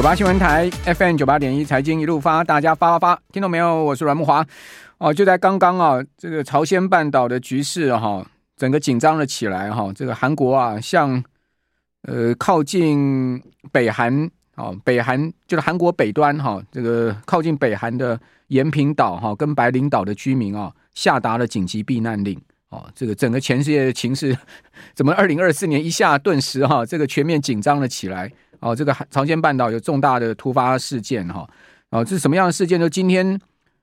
九八新闻台 FM 九八点一财经一路发，大家发发发，听到没有？我是阮木华。哦，就在刚刚啊，这个朝鲜半岛的局势哈、啊，整个紧张了起来哈、这个韩国啊，向呃靠近北韩哦，北韩就是韩国北端哈、这个靠近北韩的延坪岛哈，跟白领岛的居民啊，下达了紧急避难令。哦，这个整个全世界的情势，怎么二零二四年一下顿时哈、这个全面紧张了起来。哦，这个朝鲜半岛有重大的突发事件哈。哦，这是什么样的事件呢？今天。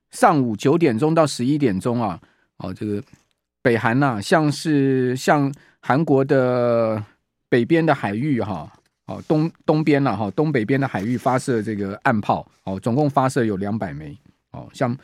上午九点钟到十一点钟啊，哦，这个北韩呐、像是向韩国的北边的海域哈，哦东东边了哈，东北边的海域发射这个岸炮，哦，总共发射有两百枚，哦，像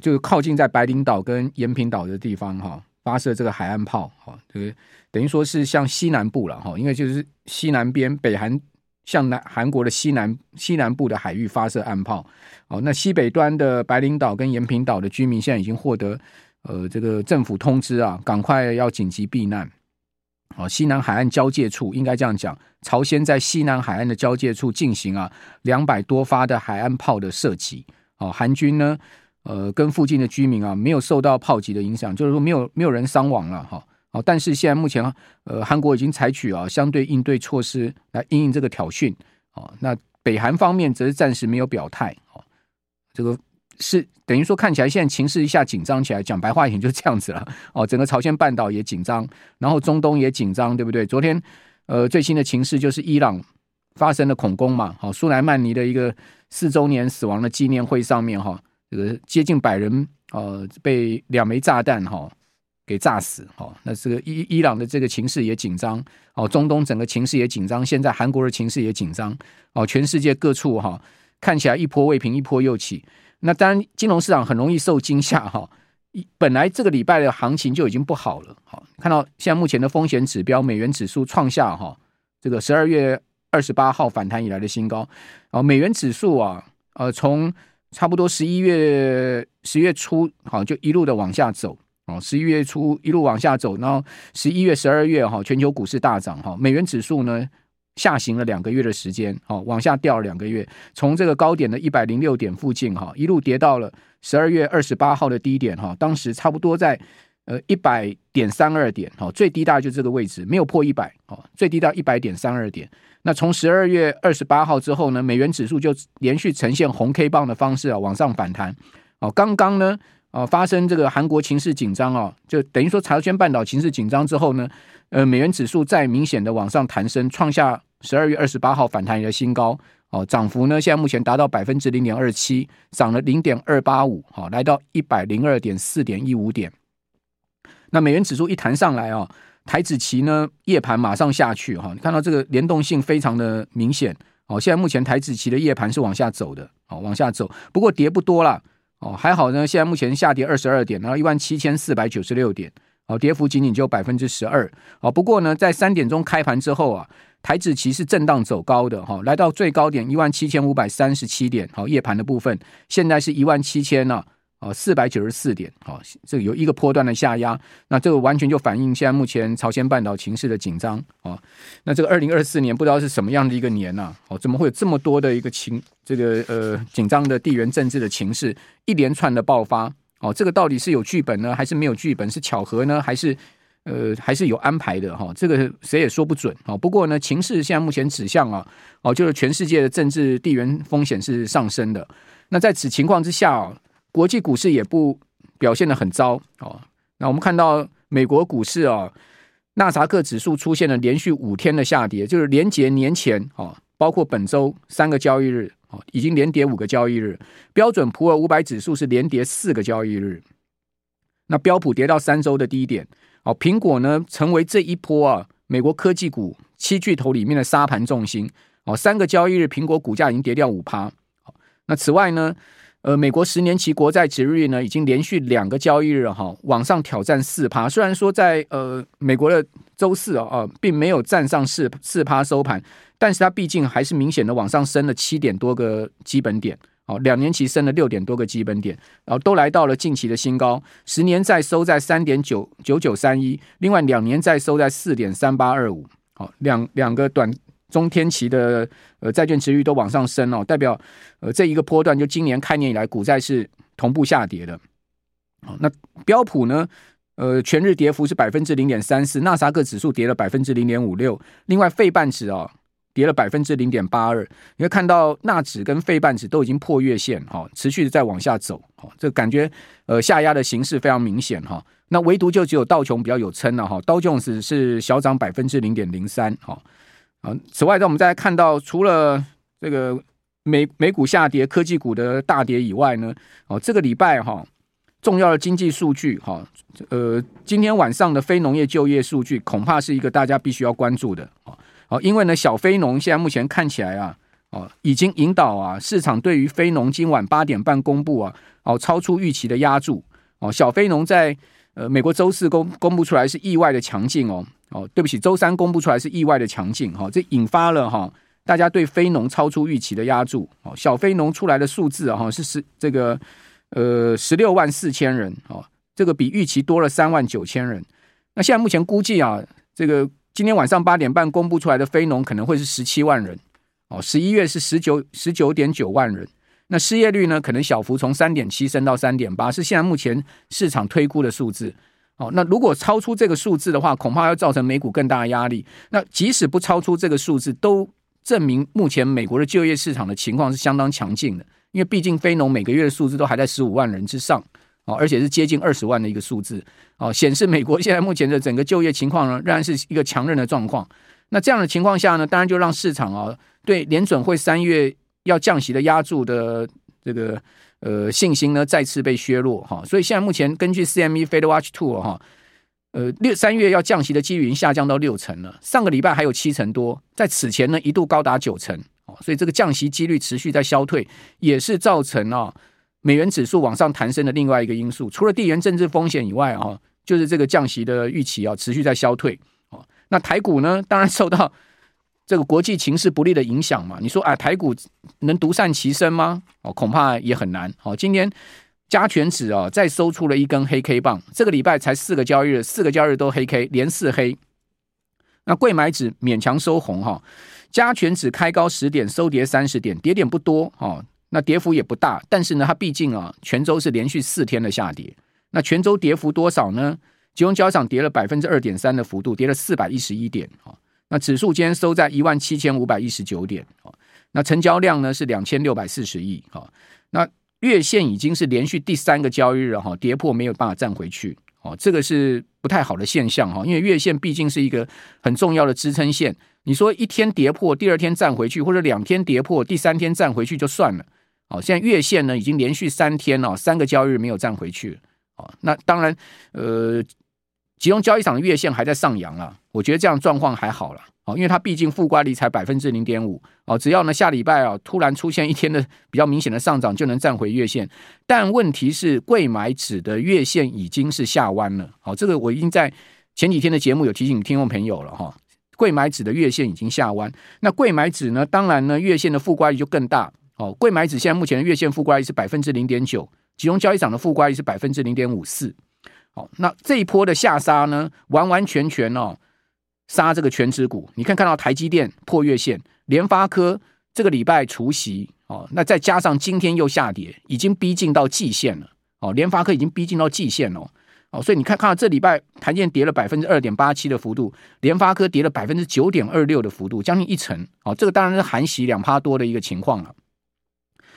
就是靠近在白领岛跟延平岛的地方哈，发射这个海岸炮，哈，这个等于说是向西南部了哈，因为就是西南边北韩。向南韩国的西南西南部的海域发射岸炮，哦，那西北端的白领岛跟延坪岛的居民现在已经获得呃这个政府通知啊，赶快要紧急避难。哦，西南海岸交界处应该这样讲，朝鲜在西南海岸的交界处进行啊两百多发的海岸炮的射击。哦，韩军呢，呃，跟附近的居民啊没有受到炮击的影响，就是说没有没有人伤亡了哈。哦，但是现在目前，呃，韩国已经采取啊相对应对措施来应应这个挑衅。哦，那北韩方面则是暂时没有表态。哦，这个是等于说看起来现在情势一下紧张起来，讲白话一点就是这样子了。哦，整个朝鲜半岛也紧张，然后中东也紧张，对不对？昨天，呃，最新的情势就是伊朗发生了恐攻嘛。好，苏莱曼尼的一个四周年死亡的纪念会上面，哈，这个接近百人，呃，被两枚炸弹，哈。给炸死哦，那这个伊伊朗的这个情势也紧张哦，中东整个情势也紧张，现在韩国的情势也紧张哦，全世界各处哈看起来一波未平一波又起。那当然，金融市场很容易受惊吓哈。本来这个礼拜的行情就已经不好了，好，看到现在目前的风险指标，美元指数创下哈这个十二月二十八号反弹以来的新高啊，美元指数啊，呃，从差不多十一月十月初好就一路的往下走。哦，十一月初一路往下走，然后十一月、十二月哈，全球股市大涨哈，美元指数呢下行了两个月的时间，哦，往下掉了两个月，从这个高点的一百零六点附近哈，一路跌到了十二月二十八号的低点哈，当时差不多在呃一百点三二点，哈，最低大概就这个位置，没有破一百，哦，最低到一百点三二点。那从十二月二十八号之后呢，美元指数就连续呈现红 K 棒的方式啊往上反弹，哦，刚刚呢。啊，发生这个韩国情势紧张啊，就等于说朝鲜半岛情势紧张之后呢，呃，美元指数再明显的往上弹升，创下十二月二十八号反弹以来的新高。哦，涨幅呢现在目前达到百分之零点二七，涨了零点二八五，好，来到一百零二点四点一五点。那美元指数一弹上来啊，台指期呢夜盘马上下去哈，你看到这个联动性非常的明显。哦，现在目前台指期的夜盘是往下走的，哦，往下走，不过跌不多啦。哦，还好呢，现在目前下跌二十二点，然后一万七千四百九十六点，哦，跌幅仅仅就百分之十二。哦，不过呢，在三点钟开盘之后啊，台指期是震荡走高的，哈、哦，来到最高点一万七千五百三十七点，好、哦，夜盘的部分现在是一万七千呢。哦，四百九十四点，哦，这个有一个波段的下压，那这个完全就反映现在目前朝鲜半岛情势的紧张，哦，那这个二零二四年不知道是什么样的一个年呐，哦，怎么会有这么多的一个情，这个呃紧张的地缘政治的情势，一连串的爆发，哦，这个到底是有剧本呢，还是没有剧本？是巧合呢，还是呃还是有安排的？哈，这个谁也说不准，哦，不过呢，情势现在目前指向啊，哦，就是全世界的政治地缘风险是上升的，那在此情况之下啊。国际股市也不表现得很糟哦。那我们看到美国股市啊，纳萨克指数出现了连续五天的下跌，就是连结年前哦，包括本周三个交易日哦，已经连跌五个交易日。标准普尔五百指数是连跌四个交易日。那标普跌到三周的低点哦。苹果呢，成为这一波啊美国科技股七巨头里面的沙盘重心。哦，三个交易日苹果股价已经跌掉五趴。那此外呢，呃，美国十年期国债殖利率呢，已经连续两个交易日哈往上挑战四趴。虽然说在呃美国的周四啊、呃，并没有站上四四趴收盘，但是它毕竟还是明显的往上升了七点多个基本点。哦，两年期升了六点多个基本点，然后都来到了近期的新高。十年债收在三点九九九三一，另外两年债收在四点三八二五。好，两两个短中天期的呃债券殖率都往上升哦，代表呃这一个波段就今年开年以来股债是同步下跌的。好，那标普呢？呃，全日跌幅是百分之零点三四，纳斯达克指数跌了百分之零点五六，另外费半指哦。跌了百分之零点八二，你会看到纳指跟费半指都已经破月线，哈，持续的在往下走，哈，这感觉呃下压的形势非常明显，哈。那唯独就只有道琼比较有撑了，哈，道琼斯是小涨百分之零点零三，哈。啊，此外，让我们再看到，除了这个美美股下跌、科技股的大跌以外呢，哦，这个礼拜哈重要的经济数据，哈，呃，今天晚上的非农业就业数据恐怕是一个大家必须要关注的，啊。哦，因为呢，小非农现在目前看起来啊，哦，已经引导啊市场对于非农今晚八点半公布啊，哦，超出预期的压注。哦，小非农在呃美国周四公公布出来是意外的强劲哦，哦，对不起，周三公布出来是意外的强劲哈，这引发了哈大家对非农超出预期的压注哦，小非农出来的数字哈是十这个呃十六万四千人哦，这个比预期多了三万九千人，那现在目前估计啊这个。今天晚上八点半公布出来的非农可能会是十七万人哦，十一月是十九十九点九万人。那失业率呢，可能小幅从三点七升到三点八，是现在目前市场推估的数字哦。那如果超出这个数字的话，恐怕要造成美股更大的压力。那即使不超出这个数字，都证明目前美国的就业市场的情况是相当强劲的，因为毕竟非农每个月的数字都还在十五万人之上。哦而且是接近二十万的一个数字，哦，显示美国现在目前的整个就业情况呢，仍然是一个强韧的状况。那这样的情况下呢，当然就让市场啊，对联准会三月要降息的压注的这个呃信心呢，再次被削弱哈。所以现在目前根据 CME Fed Watch Two 哈，呃六三月要降息的几率已经下降到六成了，上个礼拜还有七成多，在此前呢一度高达九成，哦，所以这个降息几率持续在消退，也是造成啊。美元指数往上弹升的另外一个因素，除了地缘政治风险以外啊，就是这个降息的预期啊，持续在消退。哦，那台股呢，当然受到这个国际情势不利的影响嘛。你说啊，台股能独善其身吗？哦，恐怕也很难。哦，今天加权指啊，再收出了一根黑 K 棒。这个礼拜才四个交易日，四个交易日都黑 K，连四黑。那柜买指勉强收红哈，加权指开高十点，收跌三十点，跌点不多哈。那跌幅也不大，但是呢，它毕竟啊，全周是连续四天的下跌。那全周跌幅多少呢？集中交易场跌了百分之二点三的幅度，跌了四百一十一点。那指数今天收在一万七千五百一十九点。那成交量呢是两千六百四十亿。那月线已经是连续第三个交易日哈，跌破没有办法站回去。哦，这个是不太好的现象哈，因为月线毕竟是一个很重要的支撑线。你说一天跌破，第二天站回去，或者两天跌破，第三天站回去就算了。哦，现在月线呢已经连续三天了，三个交易日没有站回去。哦，那当然，呃，集中交易场的月线还在上扬了。我觉得这样状况还好了。哦，因为它毕竟负乖离才百分之零点五。哦，只要呢下礼拜啊突然出现一天的比较明显的上涨，就能站回月线。但问题是，柜买指的月线已经是下弯了。好，这个我已经在前几天的节目有提醒听众朋友了哈。柜买指的月线已经下弯，那柜买指呢，当然呢，月线的负乖率就更大。哦，柜买指现在目前的月线负乖率是百分之零点九，集中交易场的负乖率是百分之零点五四。好，那这一波的下杀呢，完完全全哦杀这个权值股。你看看到台积电破月线，联发科这个礼拜除息哦，那再加上今天又下跌，已经逼近到季线了。哦，联发科已经逼近到季线了。哦，所以你看看到这礼拜台积电跌了百分之二点八七的幅度，联发科跌了百分之九点二六的幅度，将近一成。哦，这个当然是含息两趴多的一个情况了。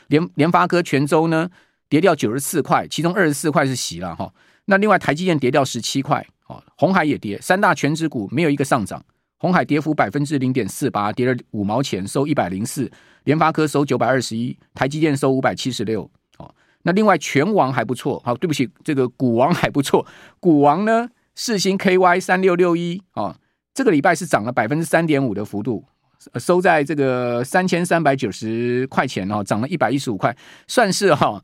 联联发科全周呢跌掉九十四块，其中二十四块是息了哈。那另外台积电跌掉十七块，哦，红海也跌，三大权值股没有一个上涨。红海跌幅百分之零点四八，跌了五毛钱，收一百零四。联发科收九百二十一，台积电收五百七十六。哦，那另外全王还不错，好，对不起，这个股王还不错。股王呢，世星 KY 三六六一，哦，这个礼拜是涨了百分之三点五的幅度。收在这个三千三百九十块钱哦，涨了一百一十五块，算是哈、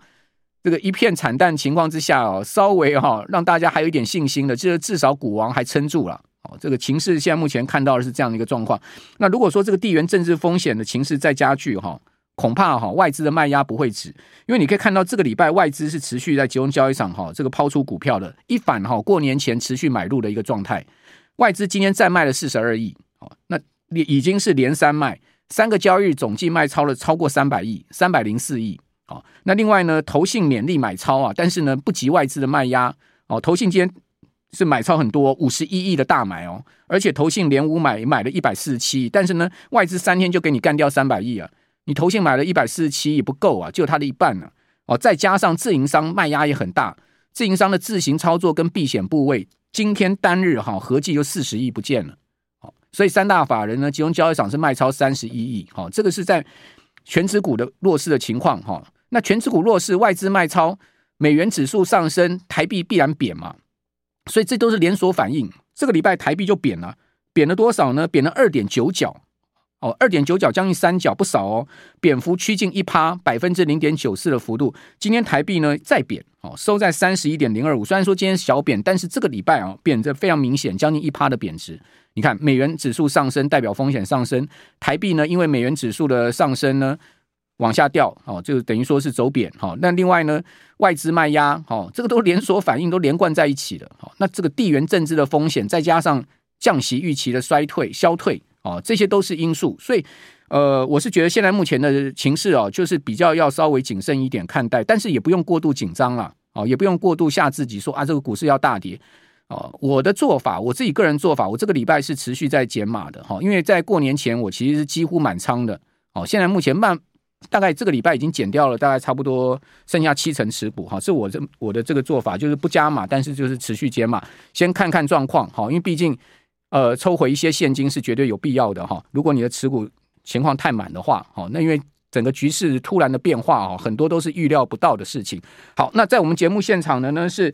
这个一片惨淡情况之下哦，稍微哈、哦、让大家还有一点信心的，就是至少股王还撑住了哦。这个情势现在目前看到的是这样的一个状况。那如果说这个地缘政治风险的情势再加剧哈、哦，恐怕哈、哦、外资的卖压不会止，因为你可以看到这个礼拜外资是持续在集中交易场哈、哦、这个抛出股票的，一反哈、哦、过年前持续买入的一个状态。外资今天再卖了四十二亿，哦，那已经是连三卖，三个交易日总计卖超了超过三百亿，三百零四亿，哦，那另外呢，投信勉力买超啊，但是呢，不及外资的卖压，哦，投信今天是买超很多，五十一亿的大买哦，而且投信连五买买了一百四十七亿，但是呢，外资三天就给你干掉三百亿啊，你投信买了一百四十七亿不够啊，就它的一半呢、哦，再加上自营商卖压也很大，自营商的自行操作跟避险部位。今天单日哈合计就四十亿不见了，好，所以三大法人呢，集中交易场是卖超三十一亿，好，这个是在权值股的弱势的情况哈。那权值股弱势，外资卖超，美元指数上升，台币必然贬嘛，所以这都是连锁反应。这个礼拜台币就贬了，贬了多少呢？贬了二点九角。哦，二点九角将近三角，不少哦，贬幅趋近一趴，百分之零点九四的幅度。今天台币呢再贬，哦，收在三十一点零二五。虽然说今天小贬，但是这个礼拜啊，贬值非常明显，将近一趴的贬值。你看，美元指数上升，代表风险上升；台币呢，因为美元指数的上升呢，往下掉，哦，就等于说是走贬。好，那另外呢，外资卖压，哦，这个都连锁反应，都连贯在一起的。好，那这个地缘政治的风险，再加上降息预期的衰退、消退。哦，这些都是因素，所以，呃，我是觉得现在目前的情势哦，就是比较要稍微谨慎一点看待，但是也不用过度紧张了，哦，也不用过度吓自己说啊，这个股市要大跌，哦，我的做法，我自己个人做法，我这个礼拜是持续在减码的，哈、因为在过年前我其实是几乎满仓的，哦，现在目前慢，大概这个礼拜已经减掉了，大概差不多剩下七成持股，哈、哦，是我这我的这个做法，就是不加码，但是就是持续减码，先看看状况，哈、哦，因为毕竟。呃，抽回一些现金是绝对有必要的哈。如果你的持股情况太满的话，好，那因为整个局势突然的变化啊，很多都是预料不到的事情。好，那在我们节目现场的呢是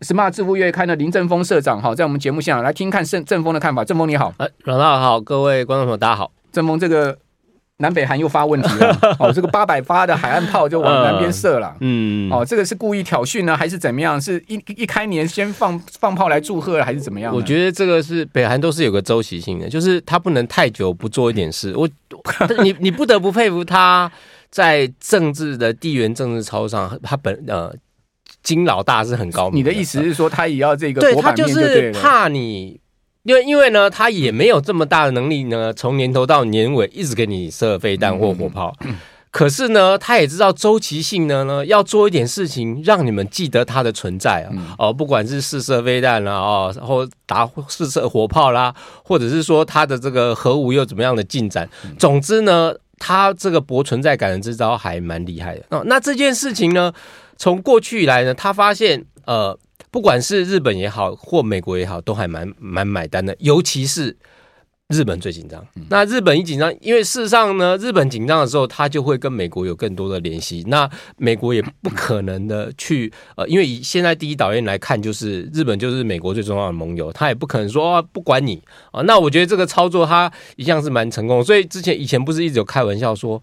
Smart 致富月刊的林正峰社长哈，在我们节目现场来听看正正峰的看法。正峰你好，哎，老大好，各位观众朋友大家好。正峰这个。南北韩又发问题了，哦，这个八百发的海岸炮就往南边射了，嗯，哦，这个是故意挑衅呢，还是怎么样？是一一开年先放放炮来祝贺，还是怎么样？我觉得这个是北韩都是有个周期性的，就是他不能太久不做一点事。我，你你不得不佩服他在政治的地缘政治操上，他本呃金老大是很高明。你的意思是说，他也要这个对他就是怕你。因为因为呢，他也没有这么大的能力呢，从年头到年尾一直给你射飞弹或火炮。嗯嗯、可是呢，他也知道周期性呢呢，要做一点事情，让你们记得他的存在啊。嗯、哦，不管是试射飞弹啦，哦，然后打试射火炮啦，或者是说他的这个核武又怎么样的进展。嗯、总之呢，他这个博存在感的这招还蛮厉害的。哦，那这件事情呢，从过去以来呢，他发现呃。不管是日本也好，或美国也好，都还蛮蛮买单的。尤其是日本最紧张。那日本一紧张，因为事实上呢，日本紧张的时候，他就会跟美国有更多的联系。那美国也不可能的去呃，因为以现在第一导演来看，就是日本就是美国最重要的盟友，他也不可能说、啊、不管你啊。那我觉得这个操作他一向是蛮成功。所以之前以前不是一直有开玩笑说。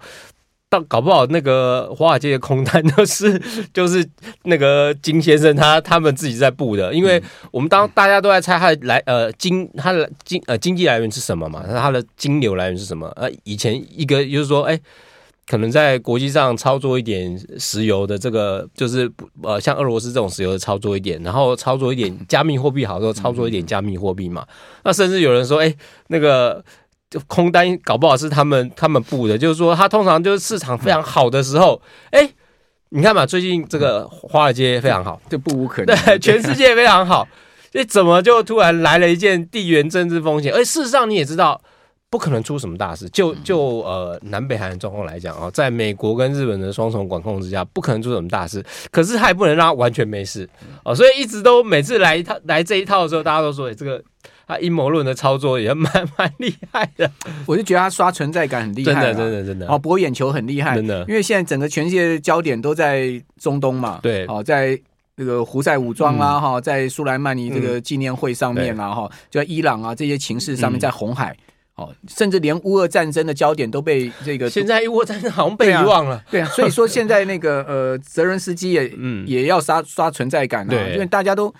搞不好那个华尔街的空单就是 就是那个金先生他他们自己在布的，因为我们当大家都在猜他的来呃金他的经呃经济来源是什么嘛？他的金流来源是什么？呃，以前一个就是说，哎，可能在国际上操作一点石油的这个，就是呃像俄罗斯这种石油的操作一点，然后操作一点加密货币好的时候操作一点加密货币嘛。那甚至有人说，哎，那个。就空单搞不好是他们他们布的，就是说他通常就是市场非常好的时候，哎、欸，你看嘛，最近这个华尔街非常好，这不无可能，对，全世界非常好，哎，怎么就突然来了一件地缘政治风险？而事实上你也知道，不可能出什么大事。就就呃南北韩的状况来讲啊，在美国跟日本的双重管控之下，不可能出什么大事。可是他也不能让他完全没事哦，所以一直都每次来一套来这一套的时候，大家都说，哎，这个。他阴谋论的操作也蛮 蛮厉害的，我就觉得他刷存在感很厉害，真的真的真的，哦，博眼球很厉害，真的，因为现在整个全世界的焦点都在中东嘛，对，哦，在那个胡塞武装啦，哈，在苏莱曼尼这个纪念会上面啦，哈，就在伊朗啊这些情势上面，在红海，哦，甚至连乌俄战争的焦点都被这个现在乌俄战争好像被遗忘了，对啊，对啊，所以说现在那个呃泽伦斯基也嗯。也要刷刷存在感啊，因为大家都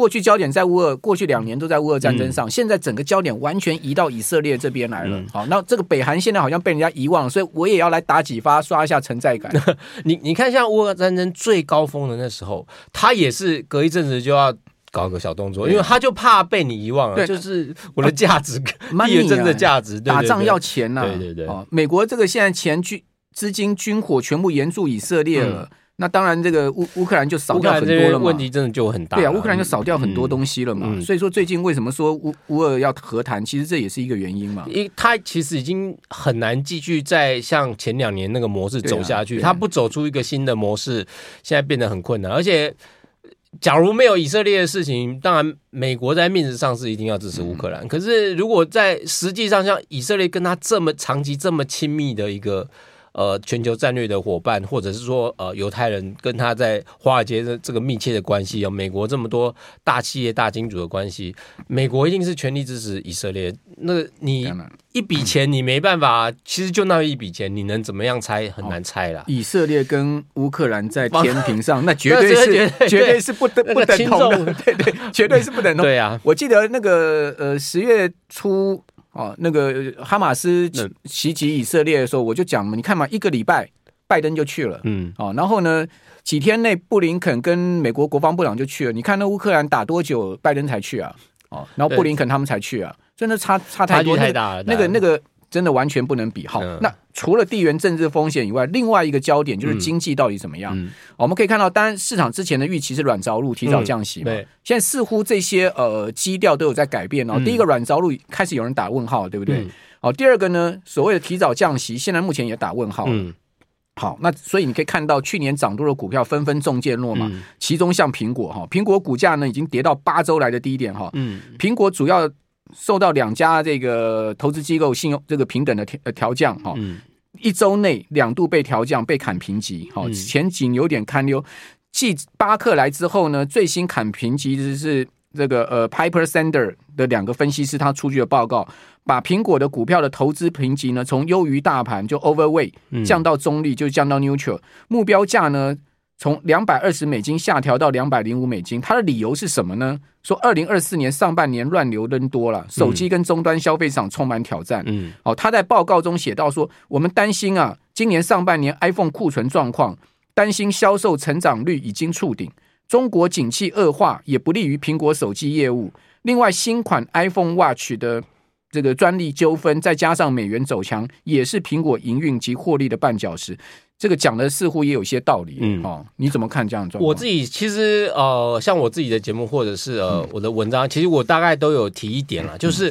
过去焦点在乌俄，过去两年都在乌俄战争上，嗯、现在整个焦点完全移到以色列这边来了。嗯、好，那这个北韩现在好像被人家遗忘，所以我也要来打几发，刷一下存在感。你你看，像乌俄战争最高峰的那时候，他也是隔一阵子就要。搞个小动作，因为他就怕被你遗忘了，就是我的价值，地缘政治的价值，打仗要钱呐，对对对。美国这个现在钱军资金军火全部援助以色列了，那当然这个乌乌克兰就少掉很多了嘛。问题真的就很大。对啊，乌克兰就少掉很多东西了嘛。所以说最近为什么说乌乌尔要和谈，其实这也是一个原因嘛。因他其实已经很难继续再像前两年那个模式走下去，他不走出一个新的模式，现在变得很困难，而且。假如没有以色列的事情，当然美国在面子上是一定要支持乌克兰。可是如果在实际上，像以色列跟他这么长期、这么亲密的一个。呃，全球战略的伙伴，或者是说，呃，犹太人跟他在华尔街的这个密切的关系，有美国这么多大企业、大金主的关系，美国一定是全力支持以色列。那你一笔钱你没办法，其实就那一笔钱，你能怎么样猜？很难猜啦。以色列跟乌克兰在天平上，那绝对是绝对是不等不等同的，对对，绝对是不等同。对啊，我记得那个呃十月初。哦，那个哈马斯袭击以色列的时候，我就讲嘛，你看嘛，一个礼拜拜登就去了，嗯，哦，然后呢，几天内布林肯跟美国国防部长就去了，你看那乌克兰打多久，拜登才去啊？哦，然后布林肯他们才去啊，真的差差太多，太大了，那个那个。真的完全不能比。好，嗯、那除了地缘政治风险以外，另外一个焦点就是经济到底怎么样？嗯嗯、我们可以看到，当然市场之前的预期是软着陆，提早降息嘛。现在似乎这些呃基调都有在改变哦。嗯、第一个软着陆开始有人打问号，对不对？嗯、好，第二个呢，所谓的提早降息，现在目前也打问号。嗯，好，那所以你可以看到，去年涨多的股票纷纷中箭落马，嗯、其中像苹果哈，苹果股价呢已经跌到八周来的低点哈。嗯，苹果主要。受到两家这个投资机构信用这个平等的调调降哈，一周内两度被调降，被砍评级，好，前景有点堪忧。继巴克莱之后呢，最新砍评级的是这个呃 Piper Sandler 的两个分析师他出具的报告，把苹果的股票的投资评级呢从优于大盘就 overweight 降到中立，就降到 neutral，目标价呢。从两百二十美金下调到两百零五美金，它的理由是什么呢？说二零二四年上半年乱流扔多了，手机跟终端消费上充满挑战。嗯，哦，他在报告中写到说，我们担心啊，今年上半年 iPhone 库存状况，担心销售成长率已经触顶，中国景气恶化也不利于苹果手机业务。另外，新款 iPhone Watch 的这个专利纠纷，再加上美元走强，也是苹果营运及获利的绊脚石。这个讲的似乎也有些道理，嗯，哦，你怎么看这样的状况？我自己其实呃，像我自己的节目或者是呃我的文章，其实我大概都有提一点啦，就是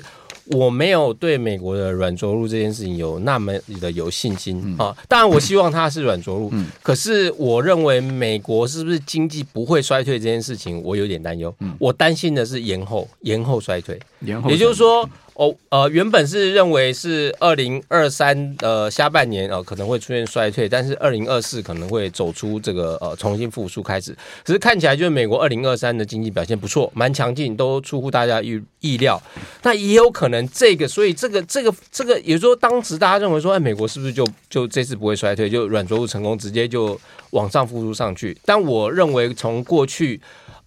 我没有对美国的软着陆这件事情有那么的有信心啊。当然，我希望它是软着陆，可是我认为美国是不是经济不会衰退这件事情，我有点担忧。我担心的是延后延后衰退，延后，也就是说。哦，呃，原本是认为是二零二三呃下半年呃可能会出现衰退，但是二零二四可能会走出这个呃重新复苏开始。可是看起来就是美国二零二三的经济表现不错，蛮强劲，都出乎大家预意料。那也有可能这个，所以这个这个这个，也就是说当时大家认为说，哎，美国是不是就就这次不会衰退，就软着陆成功，直接就往上复苏上去？但我认为从过去。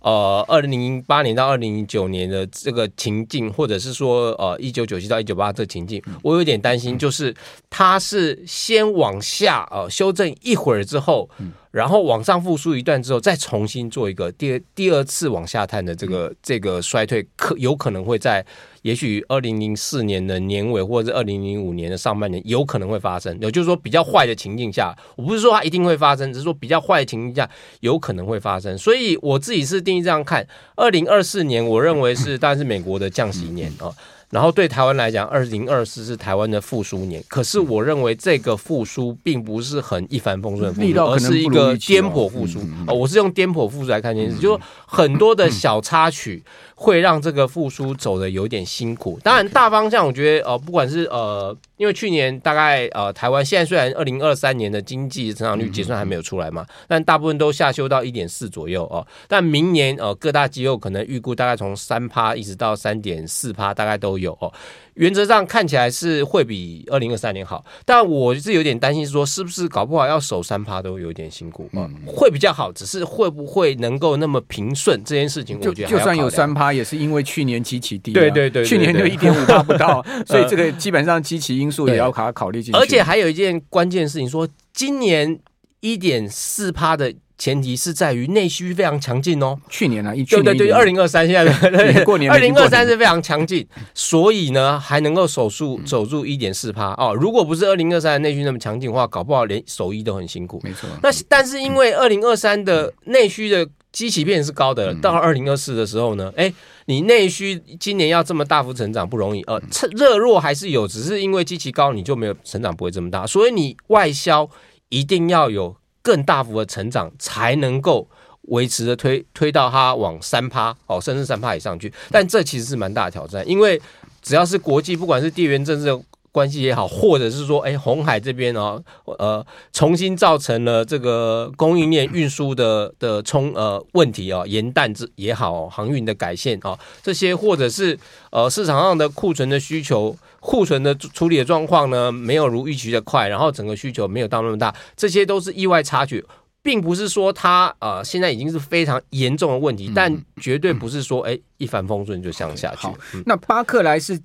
呃，二零零八年到二零零九年的这个情境，或者是说，呃，一九九七到一九八这个情境，我有点担心，就是它是先往下呃修正一会儿之后，然后往上复苏一段之后，再重新做一个第二第二次往下探的这个这个衰退，可有可能会在。也许二零零四年的年尾，或者是二零零五年的上半年，有可能会发生。也就是说，比较坏的情境下，我不是说它一定会发生，只是说比较坏的情境下，有可能会发生。所以我自己是定义这样看：二零二四年，我认为是当然是美国的降息年啊。然后对台湾来讲，二零二四是台湾的复苏年。可是我认为这个复苏并不是很一帆风顺的复苏，而是一个颠簸复苏。哦，我是用颠簸复苏来看这件事，就是很多的小插曲。会让这个复苏走的有点辛苦。当然，大方向我觉得，呃，不管是呃，因为去年大概呃，台湾现在虽然二零二三年的经济成长率结算还没有出来嘛，但大部分都下修到一点四左右哦。但明年呃，各大机构可能预估大概从三趴一直到三点四趴，大概都有哦。原则上看起来是会比二零二三年好，但我是有点担心，说是不是搞不好要守三趴都有点辛苦，嗯，会比较好，只是会不会能够那么平顺这件事情，我觉得就算有三趴，也是因为去年基期低，对对对，去年就一点五趴不到，所以这个基本上基期因素也要考考虑进去。而且还有一件关键事情，说今年一点四趴的。前提是在于内需非常强劲哦。去年啊，一对对对，二零二三现在 的过年二零二三是非常强劲，所以呢还能够守住守住一点四趴哦。如果不是二零二三的内需那么强劲的话，搞不好连守一都很辛苦。没错。那但是因为二零二三的内需的基期变是高的，到二零二四的时候呢，哎，你内需今年要这么大幅成长不容易呃，热弱还是有，只是因为基期高，你就没有成长不会这么大，所以你外销一定要有。更大幅的成长才能够维持着推推到它往三趴哦，甚至三趴以上去。但这其实是蛮大的挑战，因为只要是国际，不管是地缘政治关系也好，或者是说，哎，红海这边哦，呃，重新造成了这个供应链运输的的冲呃问题哦，盐淡之也好，航运的改线哦，这些或者是呃市场上的库存的需求。库存的处理的状况呢，没有如预期的快，然后整个需求没有到那么大，这些都是意外插曲，并不是说它呃现在已经是非常严重的问题，嗯、但绝对不是说哎一帆风顺就向下去。好，嗯、那巴克莱是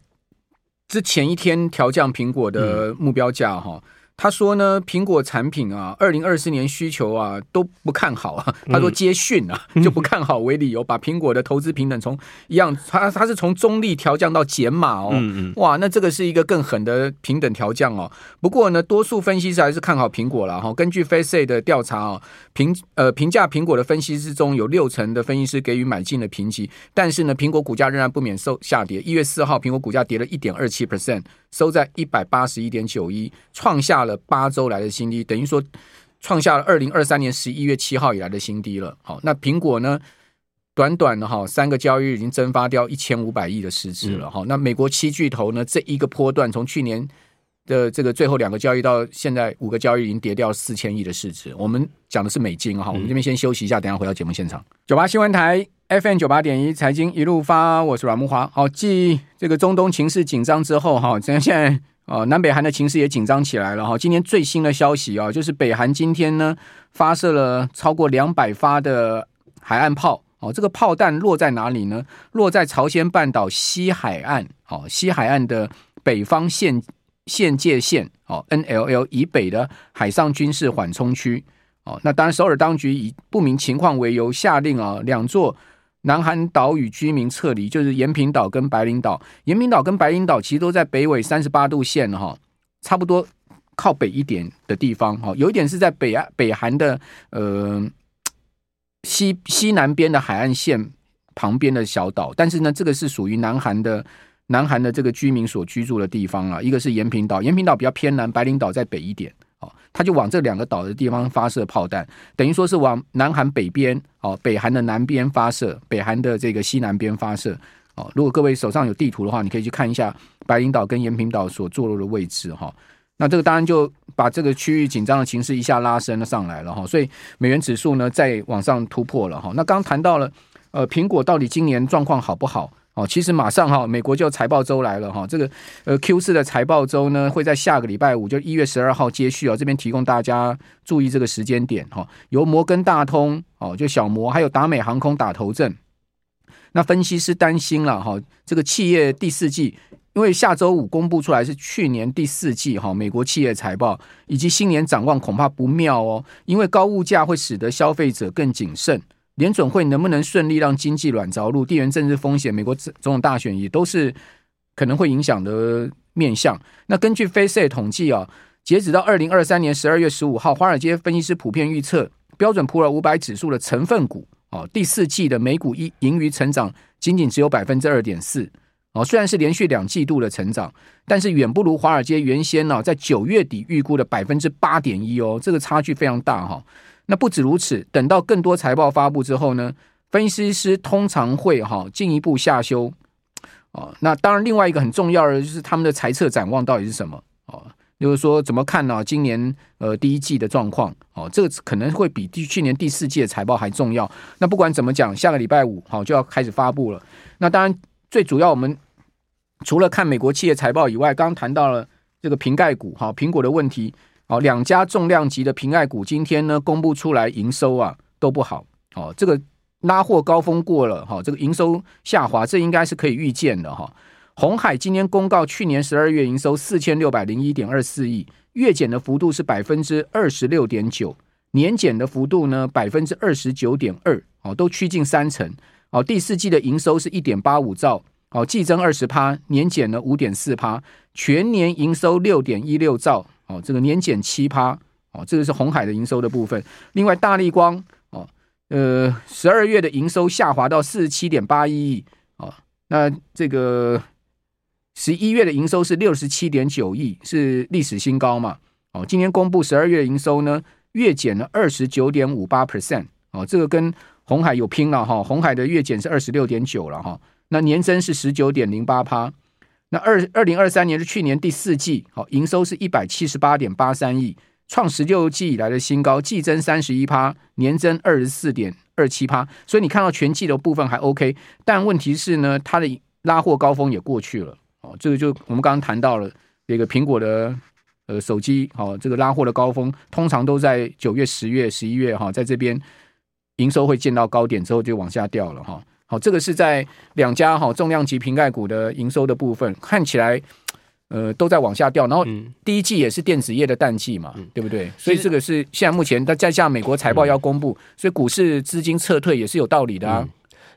之前一天调降苹果的目标价哈。嗯他说呢，苹果产品啊，二零二四年需求啊都不看好啊。他说接讯啊，就不看好为理由，把苹果的投资平等从一样，他他是从中立调降到减码哦。哇，那这个是一个更狠的平等调降哦。不过呢，多数分析师还是看好苹果了哈。根据 FactSet 的调查哦，评呃评价苹果的分析师中有六成的分析师给予买进的评级，但是呢，苹果股价仍然不免受下跌。一月四号，苹果股价跌了一点二七 percent。收在一百八十一点九一，创下了八周来的新低，等于说创下了二零二三年十一月七号以来的新低了。好，那苹果呢？短短的哈三个交易日已经蒸发掉一千五百亿的市值了。好，那美国七巨头呢？这一个波段从去年的这个最后两个交易到现在五个交易已经跌掉四千亿的市值。我们讲的是美金哈，我们这边先休息一下，等下回到节目现场。九八新闻台。FM 九八点一财经一路发，我是阮木华。好，继这个中东情势紧张之后，哈，现在呃南北韩的情势也紧张起来了。哈，今天最新的消息啊，就是北韩今天呢发射了超过两百发的海岸炮。哦，这个炮弹落在哪里呢？落在朝鲜半岛西海岸。哦，西海岸的北方限限界线哦 NLL 以北的海上军事缓冲区。哦，那当然，首尔当局以不明情况为由，下令啊两座。南韩岛屿居民撤离，就是延平岛跟白领岛。延平岛跟白领岛其实都在北纬三十八度线哈，差不多靠北一点的地方哈。有一点是在北岸北韩的呃西西南边的海岸线旁边的小岛，但是呢，这个是属于南韩的南韩的这个居民所居住的地方啊。一个是延平岛，延平岛比较偏南，白领岛在北一点。哦他就往这两个岛的地方发射炮弹，等于说是往南韩北边哦，北韩的南边发射，北韩的这个西南边发射哦。如果各位手上有地图的话，你可以去看一下白领岛跟延平岛所坐落的位置哈。那这个当然就把这个区域紧张的情势一下拉升了上来了哈。所以美元指数呢再往上突破了哈。那刚谈到了呃，苹果到底今年状况好不好？哦，其实马上哈，美国就财报周来了哈。这个呃 Q 四的财报周呢，会在下个礼拜五，就一月十二号接续啊。这边提供大家注意这个时间点哈。由摩根大通哦，就小摩还有达美航空打头阵。那分析师担心了哈，这个企业第四季，因为下周五公布出来是去年第四季哈，美国企业财报以及新年展望恐怕不妙哦，因为高物价会使得消费者更谨慎。联准会能不能顺利让经济软着陆？地缘政治风险，美国总统大选也都是可能会影响的面向。那根据 Face 统计啊，截止到二零二三年十二月十五号，华尔街分析师普遍预测，标准普尔五百指数的成分股哦，第四季的每股盈盈余成长仅仅只有百分之二点四哦，虽然是连续两季度的成长，但是远不如华尔街原先呢在九月底预估的百分之八点一哦，这个差距非常大哈。那不止如此，等到更多财报发布之后呢，分析师通常会哈进一步下修哦。那当然，另外一个很重要的就是他们的财测展望到底是什么哦？就是说怎么看呢？今年呃第一季的状况哦，这个可能会比第去年第四季的财报还重要。那不管怎么讲，下个礼拜五好就要开始发布了。那当然，最主要我们除了看美国企业财报以外，刚刚谈到了这个瓶盖股哈，苹果的问题，好，两家重量级的平爱股今天呢公布出来营收啊都不好，哦，这个拉货高峰过了哈，这个营收下滑，这应该是可以预见的哈。鸿海今天公告去年十二月营收四千六百零一点二四亿，月减的幅度是百分之二十六点九，年减的幅度呢百分之二十九点二，哦，都趋近三成。哦，第四季的营收是一点八五兆。哦，季增二十趴，年减了五点四趴，全年营收六点一六兆，哦，这个年减七趴，哦，这个是红海的营收的部分。另外，大立光，哦，呃，十二月的营收下滑到四十七点八一亿，哦，那这个十一月的营收是六十七点九亿，是历史新高嘛？哦，今天公布十二月营收呢，月减了二十九点五八 percent，哦，这个跟红海有拼了哈，红海的月减是二十六点九了哈。那年增是十九点零八趴，那二二零二三年是去年第四季，好，营收是一百七十八点八三亿，创十六季以来的新高，季增三十一趴，年增二十四点二七趴，所以你看到全季的部分还 OK，但问题是呢，它的拉货高峰也过去了，哦，这个就我们刚刚谈到了这个苹果的呃手机，好，这个拉货的高峰通常都在九月、十月、十一月哈，在这边营收会见到高点之后就往下掉了哈。好，这个是在两家哈重量级瓶盖股的营收的部分，看起来呃都在往下掉。然后第一季也是电子业的淡季嘛，嗯、对不对？所以这个是现在目前它再加美国财报要公布，嗯、所以股市资金撤退也是有道理的啊。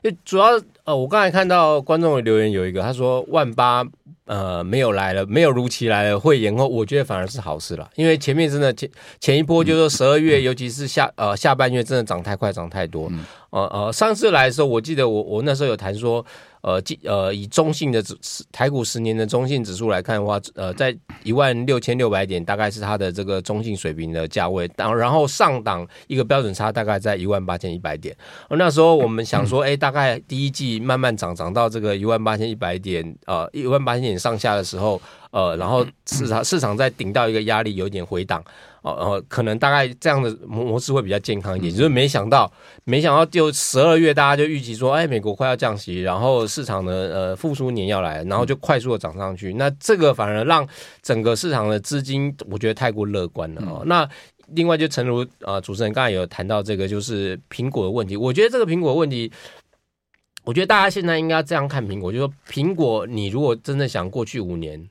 嗯、主要呃，我刚才看到观众的留言有一个，他说万八呃没有来了，没有如期来了，会延后，我觉得反而是好事了，因为前面真的前前一波就是说十二月，嗯、尤其是下呃下半月真的涨太快，涨太多。嗯。呃呃，上次来的时候，我记得我我那时候有谈说，呃，呃，以中性的指台股十年的中性指数来看的话，呃，在一万六千六百点，大概是它的这个中性水平的价位。当然后上档一个标准差大概在一万八千一百点。呃，那时候我们想说，哎，大概第一季慢慢涨涨到这个一万八千一百点，呃，一万八千点上下的时候，呃，然后市场市场在顶到一个压力，有点回档。哦，然后可能大概这样的模式会比较健康一点，就是没想到，没想到就十二月大家就预期说，哎，美国快要降息，然后市场的呃复苏年要来，然后就快速的涨上去，那这个反而让整个市场的资金我觉得太过乐观了哦。那另外就诚如啊主持人刚才有谈到这个就是苹果的问题，我觉得这个苹果问题，我觉得大家现在应该这样看苹果，就是说苹果你如果真的想过去五年。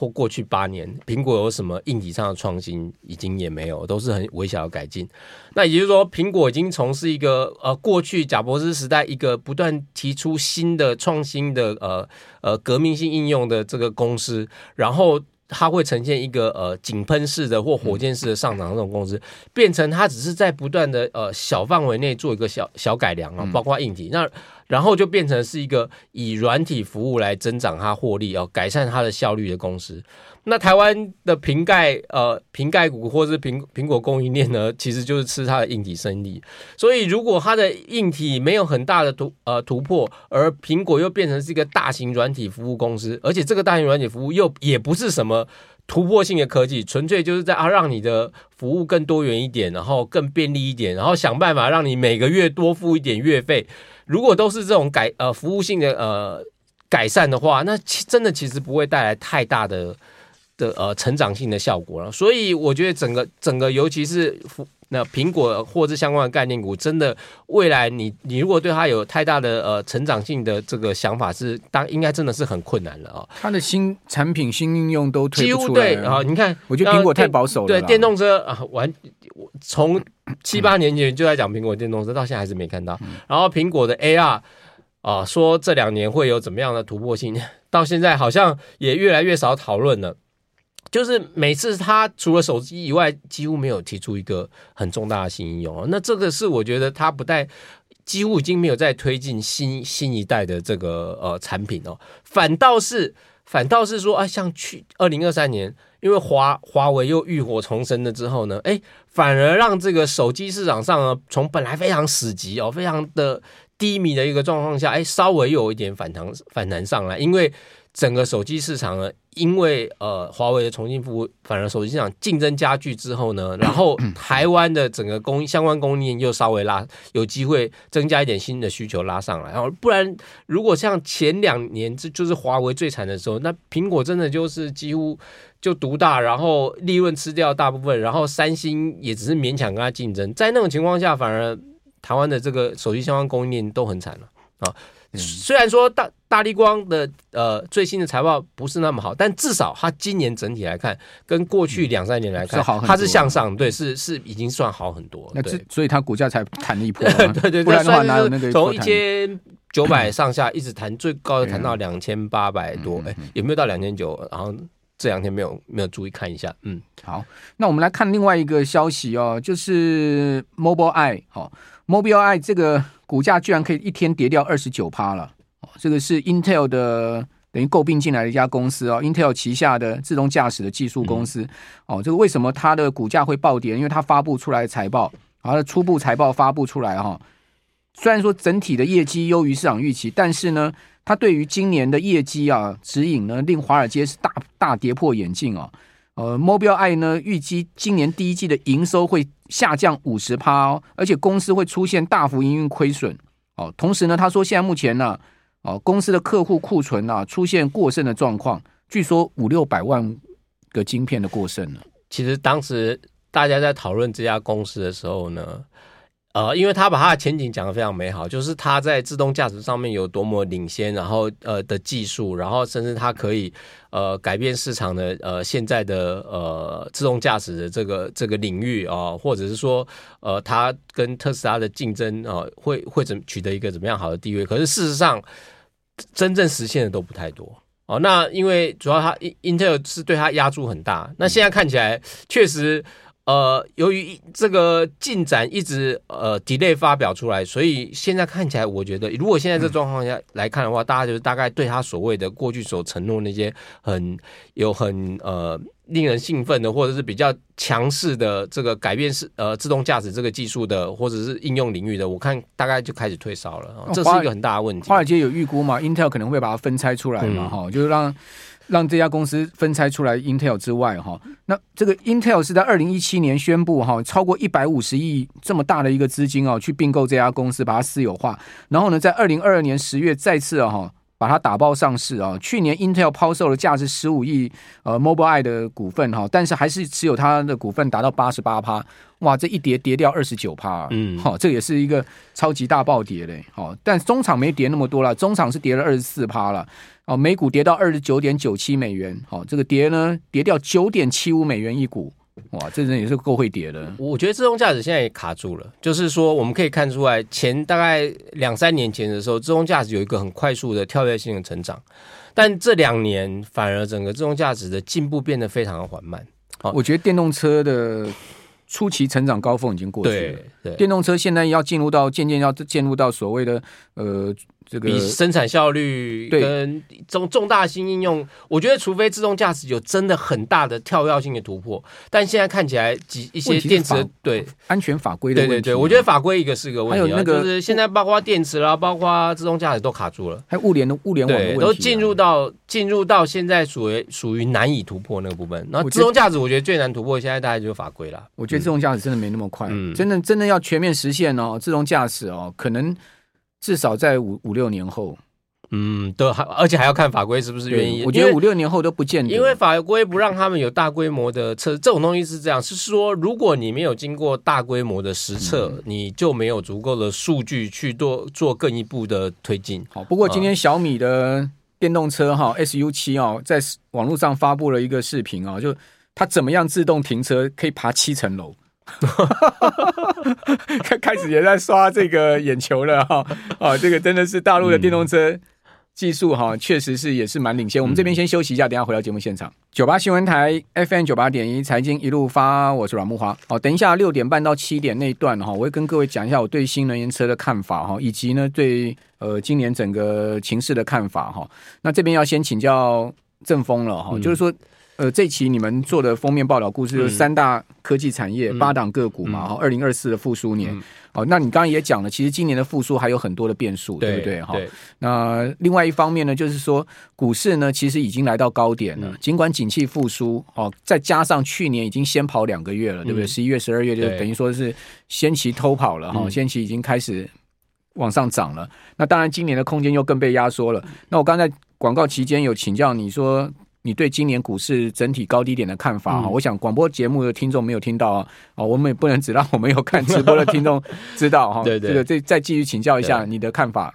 或过去八年，苹果有什么硬体上的创新，已经也没有，都是很微小的改进。那也就是说，苹果已经从是一个呃过去贾伯斯时代一个不断提出新的创新的呃呃革命性应用的这个公司，然后它会呈现一个呃井喷式的或火箭式的上涨的这种公司，变成它只是在不断的呃小范围内做一个小小改良啊，包括硬体那。然后就变成是一个以软体服务来增长它获利哦，改善它的效率的公司。那台湾的瓶盖呃瓶盖股或是苹苹果供应链呢，其实就是吃它的硬体生意。所以如果它的硬体没有很大的突呃突破，而苹果又变成是一个大型软体服务公司，而且这个大型软体服务又也不是什么突破性的科技，纯粹就是在啊让你的服务更多元一点，然后更便利一点，然后想办法让你每个月多付一点月费。如果都是这种改呃服务性的呃改善的话，那其真的其实不会带来太大的的呃成长性的效果了。所以我觉得整个整个尤其是服那苹果或者相关的概念股，真的未来你你如果对它有太大的呃成长性的这个想法是，当应该真的是很困难了啊。它的新产品新应用都推不出来。几乎对啊，你看，我觉得苹果太保守了。对电动车啊，完从。七八年前就在讲苹果电动车，到现在还是没看到。然后苹果的 AR 啊，说这两年会有怎么样的突破性，到现在好像也越来越少讨论了。就是每次他除了手机以外，几乎没有提出一个很重大的新应用。那这个是我觉得他不带，几乎已经没有在推进新新一代的这个呃产品哦，反倒是反倒是说啊，像去二零二三年。因为华华为又浴火重生了之后呢，哎，反而让这个手机市场上呢，从本来非常死寂哦，非常的低迷的一个状况下，哎，稍微有一点反弹反弹上来。因为整个手机市场呢，因为呃，华为的重新服务，反而手机市场竞争加剧之后呢，然后台湾的整个供相关供应链又稍微拉有机会增加一点新的需求拉上来，然后不然如果像前两年这就是华为最惨的时候，那苹果真的就是几乎就独大，然后利润吃掉大部分，然后三星也只是勉强跟它竞争，在那种情况下，反而台湾的这个手机相关供应链都很惨了啊。虽然说大大力光的呃最新的财报不是那么好，但至少它今年整体来看，跟过去两三年来看，它是向上，对，是是已经算好很多。那这所以它股价才弹了一波，对对 对，不然的话哪有那个从一千九百上下一直弹，最高的弹到两千八百多，哎，有没有到两千九？然后这两天没有没有注意看一下，嗯，好，那我们来看另外一个消息哦，就是 Mobileye 好，Mobileye 这个。股价居然可以一天跌掉二十九趴了，哦，这个是 Intel 的等于购并进来的一家公司哦，Intel 旗下的自动驾驶的技术公司哦，这个为什么它的股价会暴跌？因为它发布出来的财报，它的初步财报发布出来哈，虽然说整体的业绩优于市场预期，但是呢，它对于今年的业绩啊指引呢，令华尔街是大大跌破眼镜哦。呃，Mobileye 呢预计今年第一季的营收会下降五十趴哦，而且公司会出现大幅营运亏损哦。同时呢，他说现在目前呢，哦，公司的客户库存啊出现过剩的状况，据说五六百万个晶片的过剩了。其实当时大家在讨论这家公司的时候呢。呃，因为他把他的前景讲得非常美好，就是他在自动驾驶上面有多么领先，然后呃的技术，然后甚至他可以呃改变市场的呃现在的呃自动驾驶的这个这个领域啊、或者是说呃他跟特斯拉的竞争啊、呃，会会怎取得一个怎么样好的地位？可是事实上真正实现的都不太多哦。那因为主要他 Intel 是对他压注很大，那现在看起来确实。呃，由于这个进展一直呃 delay 发表出来，所以现在看起来，我觉得如果现在这状况下来看的话，嗯、大家就是大概对他所谓的过去所承诺那些很有很呃令人兴奋的，或者是比较强势的这个改变是呃自动驾驶这个技术的，或者是应用领域的，我看大概就开始退烧了，这是一个很大的问题。华尔街有预估嘛？Intel 可能会把它分拆出来嘛？哈、嗯，就是让。让这家公司分拆出来，Intel 之外，哈，那这个 Intel 是在二零一七年宣布，哈，超过一百五十亿这么大的一个资金哦，去并购这家公司，把它私有化，然后呢，在二零二二年十月再次哈。把它打包上市啊！去年 Intel 抛售了价值十五亿呃 Mobileye 的股份哈，但是还是持有它的股份达到八十八趴，哇！这一跌跌掉二十九趴，嗯，好，这也是一个超级大暴跌嘞，好，但中场没跌那么多了，中场是跌了二十四趴了，哦，每股跌到二十九点九七美元，好，这个跌呢跌掉九点七五美元一股。哇，这人也是够会跌的。我觉得自动驾驶现在也卡住了，就是说我们可以看出来，前大概两三年前的时候，自动驾驶有一个很快速的跳跃性的成长，但这两年反而整个自动驾驶的进步变得非常的缓慢。我觉得电动车的初期成长高峰已经过去了，对，对电动车现在要进入到渐渐要进入到所谓的呃。这个比生产效率跟重重大新应用，我觉得除非自动驾驶有真的很大的跳跃性的突破，但现在看起来几一些电池对。安全法规的问题，对对对，我觉得法规一个是个问题，还有那个就是现在包括电池啦，包括自动驾驶都卡住了，还有物联的物联网的问题都进入到进入到现在属于属于难以突破那个部分。然后自动驾驶我觉得最难突破，现在大概就是法规了。我觉得自动驾驶真的没那么快，真的真的要全面实现哦，自动驾驶哦，可能。至少在五五六年后，嗯，都还而且还要看法规是不是愿意。我觉得五六年后都不见得，因为法规不让他们有大规模的测，这种东西是这样，是说如果你没有经过大规模的实测，嗯、你就没有足够的数据去做做更一步的推进。好，不过今天小米的电动车哈 SU 七哦，在网络上发布了一个视频啊，就它怎么样自动停车可以爬七层楼。开 开始也在刷这个眼球了哈，啊，这个真的是大陆的电动车技术哈，确实是也是蛮领先。我们这边先休息一下，等下回到节目现场。九八新闻台 FM 九八点一财经一路发，我是阮木华。哦，等一下六点半到七点那一段哈，我会跟各位讲一下我对新能源车的看法哈，以及呢对呃今年整个情势的看法哈。那这边要先请教正风了哈，就是说。呃，这期你们做的封面报道故事就是三大科技产业、嗯、八档个股嘛，哈、嗯，二零二四的复苏年。嗯哦，那你刚刚也讲了，其实今年的复苏还有很多的变数，对，对不对？哈，那另外一方面呢，就是说股市呢，其实已经来到高点了。嗯、尽管景气复苏，哦，再加上去年已经先跑两个月了，对不对？十、嗯、一月、十二月就等于说是先期偷跑了，哈、嗯，先期已经开始往上涨了。那当然，今年的空间又更被压缩了。那我刚才广告期间有请教你说。你对今年股市整体高低点的看法啊、嗯？我想广播节目的听众没有听到啊，我们也不能只让我们有看直播的听众知道哈。对对，这个再再继续请教一下你的看法。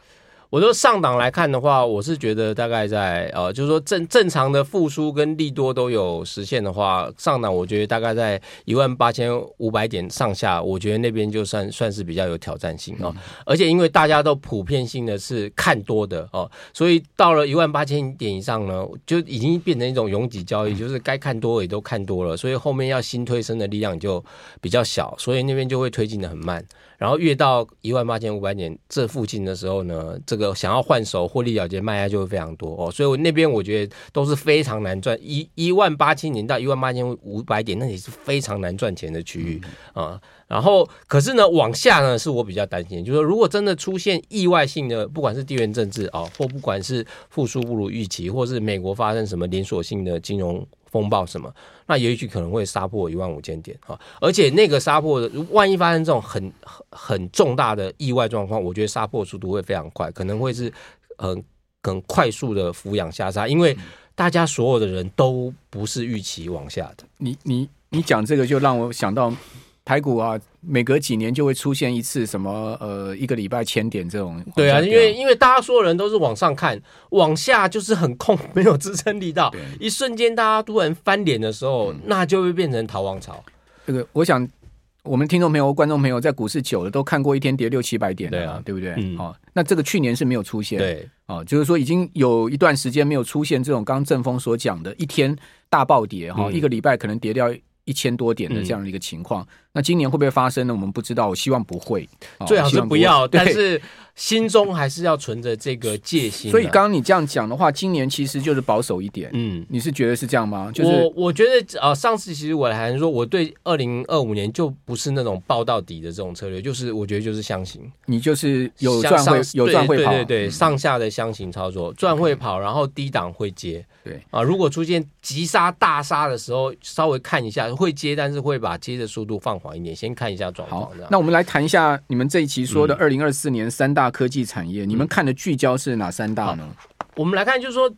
我说上档来看的话，我是觉得大概在呃，就是说正正常的复苏跟利多都有实现的话，上档我觉得大概在一万八千五百点上下，我觉得那边就算算是比较有挑战性哦。而且因为大家都普遍性的是看多的哦，所以到了一万八千点以上呢，就已经变成一种拥挤交易，就是该看多也都看多了，所以后面要新推升的力量就比较小，所以那边就会推进的很慢。然后越到一万八千五百点这附近的时候呢，这个想要换手获利了结卖压就会非常多哦，所以我那边我觉得都是非常难赚，一一万八千点到一万八千五百点，那也是非常难赚钱的区域啊。然后可是呢，往下呢是我比较担心，就是说如果真的出现意外性的，不管是地缘政治啊，或不管是复苏不如预期，或是美国发生什么连锁性的金融。风暴什么？那也许可能会杀破一万五千点哈，而且那个杀破的，万一发生这种很很很重大的意外状况，我觉得杀破速度会非常快，可能会是很很快速的俯仰下杀，因为大家所有的人都不是预期往下的。你你你讲这个就让我想到。台股啊，每隔几年就会出现一次什么呃，一个礼拜千点这种。对啊，因为因为大家所有人都是往上看，往下就是很空，没有支撑力道。一瞬间大家突然翻脸的时候，嗯，那就会变成逃亡潮。这个我想，我们听众朋友、观众朋友在股市久了都看过一天跌六七百点的，对啊，对不对？嗯。哦，那这个去年是没有出现。对。哦，就是说已经有一段时间没有出现这种刚刚阵风所讲的一天大暴跌哈，嗯，一个礼拜可能跌掉一千多点的这样的一个情况。嗯那今年会不会发生呢？我们不知道，我希望不会，最好是不要。但是心中还是要存着这个戒心。所以刚刚你这样讲的话，今年其实就是保守一点。嗯，你是觉得是这样吗？就是我我觉得啊、呃，上次其实我还说，我对二零二五年就不是那种爆到底的这种策略，就是我觉得就是箱型，你就是有赚会有赚会跑，对对对，上下的箱型操作，赚会跑，然后低档会接。对啊，如果出现急杀大杀的时候，稍微看一下会接，但是会把接的速度放缓一点，先看一下状况。好，那我们来谈一下你们这一期说的二零二四年三大科技产业，嗯，你们看的聚焦是哪三大呢？我们来看，就是说。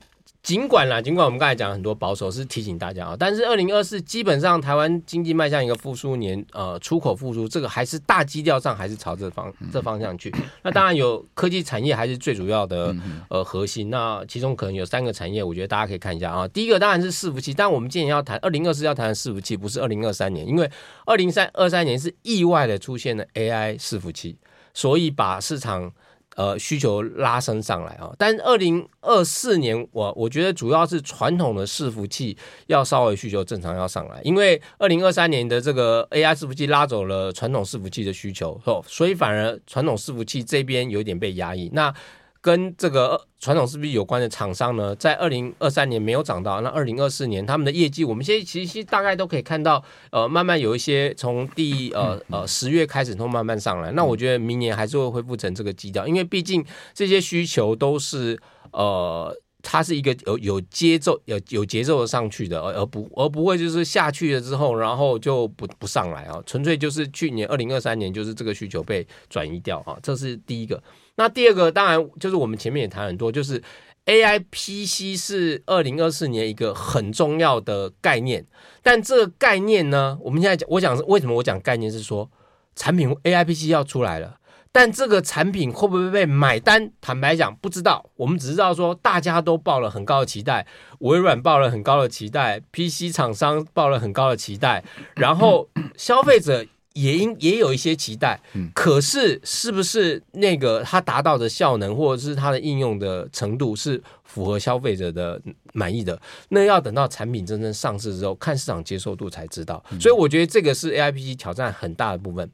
尽管啦，尽管我们刚才讲很多保守，是提醒大家啊，但是二零二四基本上台湾经济迈向一个复苏年，呃，出口复苏，这个还是大基调上还是朝这方这方向去。那当然有科技产业还是最主要的呃核心，那其中可能有三个产业，我觉得大家可以看一下啊。第一个当然是伺服器，但我们今年要谈二零二四要谈的伺服器，不是二零二三年，因为二零三二三年是意外的出现了 AI 伺服器，所以把市场。呃，需求拉升上来啊，但二零二四年我我觉得主要是传统的伺服器要稍微需求正常要上来，因为二零二三年的这个 AI 伺服器拉走了传统伺服器的需求，所以反而传统伺服器这边有点被压抑。那跟这个传统伺服器有关的厂商呢，在二零二三年没有涨到，那二零二四年他们的业绩，我们现在其实大概都可以看到，呃，慢慢有一些从第呃呃十月开始都慢慢上来。那我觉得明年还是会恢复成这个基调，因为毕竟这些需求都是呃，它是一个有有节奏、有有节奏的上去的，而而不而不会就是下去了之后，然后就不不上来啊，纯粹就是去年二零二三年就是这个需求被转移掉啊，这是第一个。那第二个当然就是我们前面也谈很多，就是 AI PC 是二零二四年一个很重要的概念。但这个概念呢，我们现在讲，我讲是为什么我讲概念是说产品 AI PC 要出来了，但这个产品会不会被买单？坦白讲，不知道。我们只知道说大家都抱了很高的期待，微软抱了很高的期待，PC 厂商抱了很高的期待，然后消费者。也应也有一些期待，可是是不是那个它达到的效能或者是它的应用的程度是符合消费者的满意的？那要等到产品真正上市之后，看市场接受度才知道。所以我觉得这个是 AIPC 挑战很大的部分。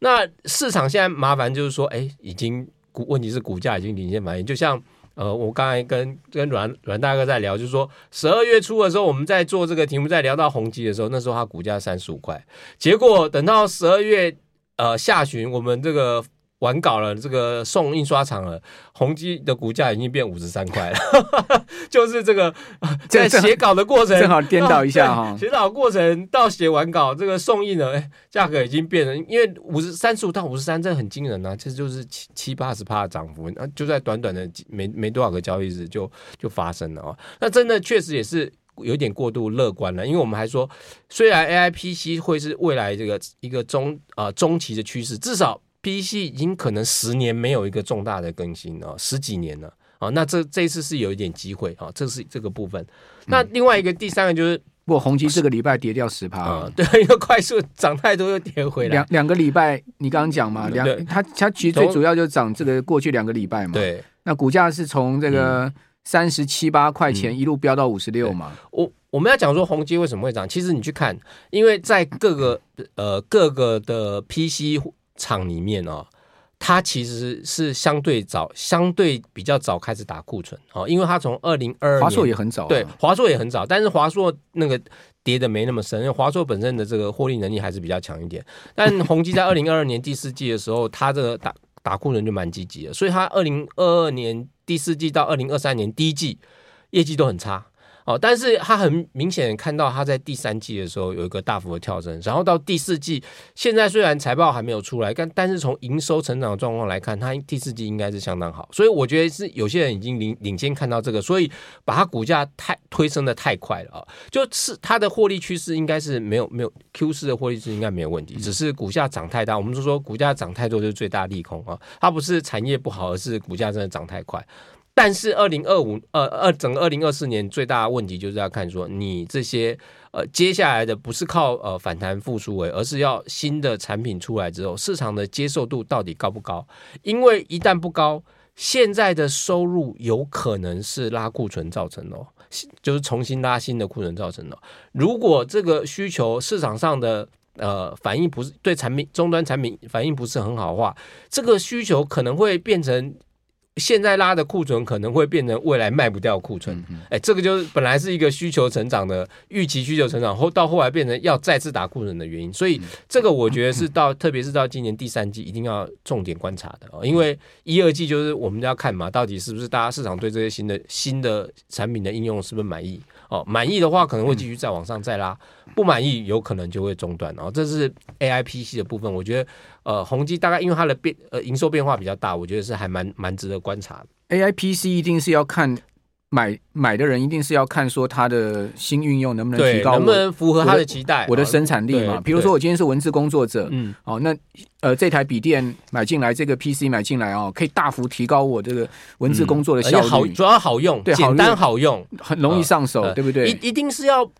那市场现在麻烦就是说，哎，已经股问题是股价已经领先反应，就像。呃，我刚才跟跟阮阮大哥在聊，就是说十二月初的时候，我们在做这个题目，在聊到宏基的时候，那时候它股价三十五块，结果等到十二月呃下旬，我们这个。完稿了，这个送印刷厂了，宏基的股价已经变五十三块了，就是这个在写稿的过程正好颠倒一下哈，写稿过程到写完稿，这个送印了，哎，价格已经变了，因为五十三十五到五十三，这很惊人啊，这就是七七八十帕的涨幅，那就在短短的没没多少个交易日就就发生了哦，那真的确实也是有点过度乐观了，因为我们还说，虽然 AIPC 会是未来这个一个中啊、呃、中期的趋势，至少。PC 已经可能十年没有一个重大的更新了，十几年了啊！那这这一次是有一点机会啊，这是这个部分。那另外一个第三个就是，不过宏碁这个礼拜跌掉十趴啊，对，因为快速涨太多又跌回来。两两个礼拜，你刚刚讲嘛，两它它其实最主要就涨这个过去两个礼拜嘛。对，那股价是从这个三十七八块钱一路飙到五十六嘛。我我们要讲说宏碁为什么会涨，其实你去看，因为在各个呃各个的 PC。厂里面哦，它其实是相对早，相对比较早开始打库存哦，因为它从二零二华硕也很早，对，华硕也很早，但是华硕那个跌的没那么深，因为华硕本身的这个获利能力还是比较强一点。但宏基在二零二二年第四季的时候，它这个打打库存就蛮积极的，所以它二零二二年第四季到二零二三年第一季业绩都很差。哦，但是他很明显看到他在第三季的时候有一个大幅的跳升，然后到第四季，现在虽然财报还没有出来，但但是从营收成长的状况来看，他第四季应该是相当好，所以我觉得是有些人已经领领先看到这个，所以把它股价太推升的太快了啊，就是它的获利趋势应该是没有没有 Q 四的获利是应该没有问题，只是股价涨太大，我们就说股价涨太多就是最大利空啊，它不是产业不好，而是股价真的涨太快。但是二零二五呃二整个二零二四年最大的问题就是要看说你这些呃接下来的不是靠呃反弹复苏为，而是要新的产品出来之后市场的接受度到底高不高？因为一旦不高，现在的收入有可能是拉库存造成的，就是重新拉新的库存造成的。如果这个需求市场上的呃反应不是对产品终端产品反应不是很好的话，这个需求可能会变成。现在拉的库存可能会变成未来卖不掉库存，哎，这个就是本来是一个需求成长的预期需求成长，后到后来变成要再次打库存的原因，所以这个我觉得是到 特别是到今年第三季一定要重点观察的哦，因为一二季就是我们要看嘛，到底是不是大家市场对这些新的新的产品的应用是不是满意哦，满意的话可能会继续再往上再拉，不满意有可能就会中断哦，这是 AIPC 的部分，我觉得。呃，宏基大概因为它的变呃营收变化比较大，我觉得是还蛮蛮值得观察的。AIPC 一定是要看买买的人一定是要看说他的新运用能不能提高，能不能符合他的期待，我的，生产力嘛。比如说我今天是文字工作者，嗯，哦，那呃这台笔电买进来，这个 PC 买进来哦，可以大幅提高我这个文字工作的效率，嗯、好主要好用，对，简单好用，很容易上手，呃、对不对？一一定是要。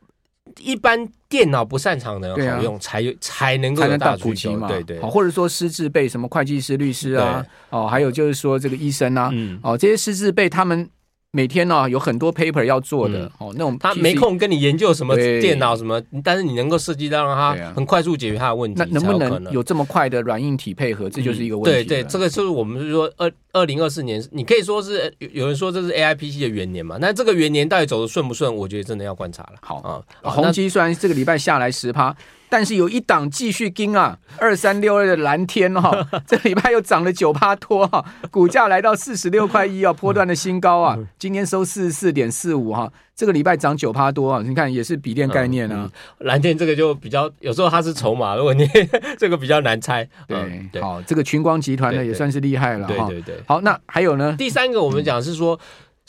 一般电脑不擅长的好用，才有才能够有大普及嘛。对对，好，或者说师字辈，什么会计师、律师啊，哦，还有就是说这个医生啊，哦，这些师字辈他们。每天呢、哦、有很多 paper 要做的、嗯、哦，那种他没空跟你研究什么电脑什么，但是你能够设计到让他很快速解决他的问题，啊、那能不能有这么快的软硬体配合？这就是一个问题、嗯。对对，这个就是我们是说二二零二四年，你可以说是有人说这是 AIPC 的元年嘛？那这个元年到底走的顺不顺？我觉得真的要观察了。好啊，宏基虽然这个礼拜下来十趴。但是有一档继续跟啊，二三六二的蓝天哈、哦，这礼拜又涨了九趴多哈，股价来到四十六块一啊，波段的新高啊，今天收四十四点四五哈，这个礼拜涨九趴多啊，你看也是笔电概念啊、嗯嗯，蓝天这个就比较有时候它是筹码如果你，这个比较难猜。对，嗯、对好，这个群光集团呢也算是厉害了哈。对对对，好，那还有呢？第三个我们讲是说。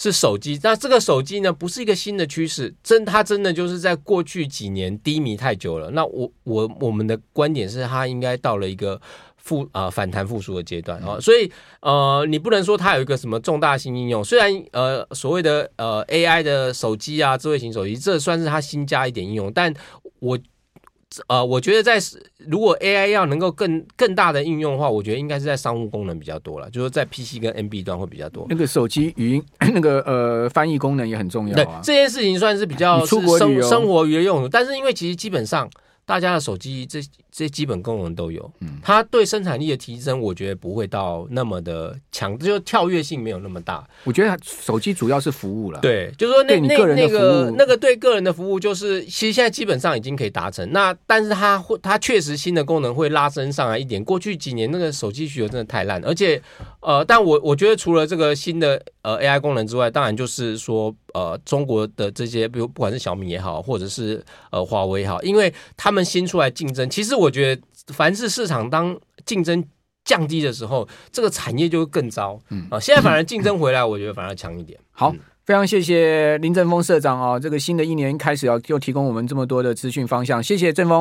是手机，那这个手机呢，不是一个新的趋势，真它真的就是在过去几年低迷太久了。那我我我们的观点是，它应该到了一个复啊、呃、反弹复苏的阶段啊、哦，所以呃，你不能说它有一个什么重大新应用。虽然呃所谓的呃 AI 的手机啊，智慧型手机，这算是它新加一点应用，但我。呃，我觉得在如果 AI 要能够更更大的应用的话，我觉得应该是在商务功能比较多了，就是在 PC 跟 NB 端会比较多。那个手机语音 那个呃翻译功能也很重要啊。对，这件事情算是比较是生生活娱乐用途，但是因为其实基本上大家的手机这这些基本功能都有，嗯，它对生产力的提升，我觉得不会到那么的强，就跳跃性没有那么大。我觉得手机主要是服务了，对，就是说那那那个那个对个人的服务，就是其实现在基本上已经可以达成。那但是它会，它确实新的功能会拉升上来一点。过去几年那个手机需求真的太烂，而且呃，但我我觉得除了这个新的呃 AI 功能之外，当然就是说呃中国的这些，比如不管是小米也好，或者是呃华为也好，因为他们新出来竞争，其实。我觉得，凡是市场当竞争降低的时候，这个产业就会更糟。嗯啊，现在反而竞争回来，我觉得反而强一点。好，非常谢谢林正峰社长啊，这个新的一年开始要又提供我们这么多的资讯方向，谢谢正丰。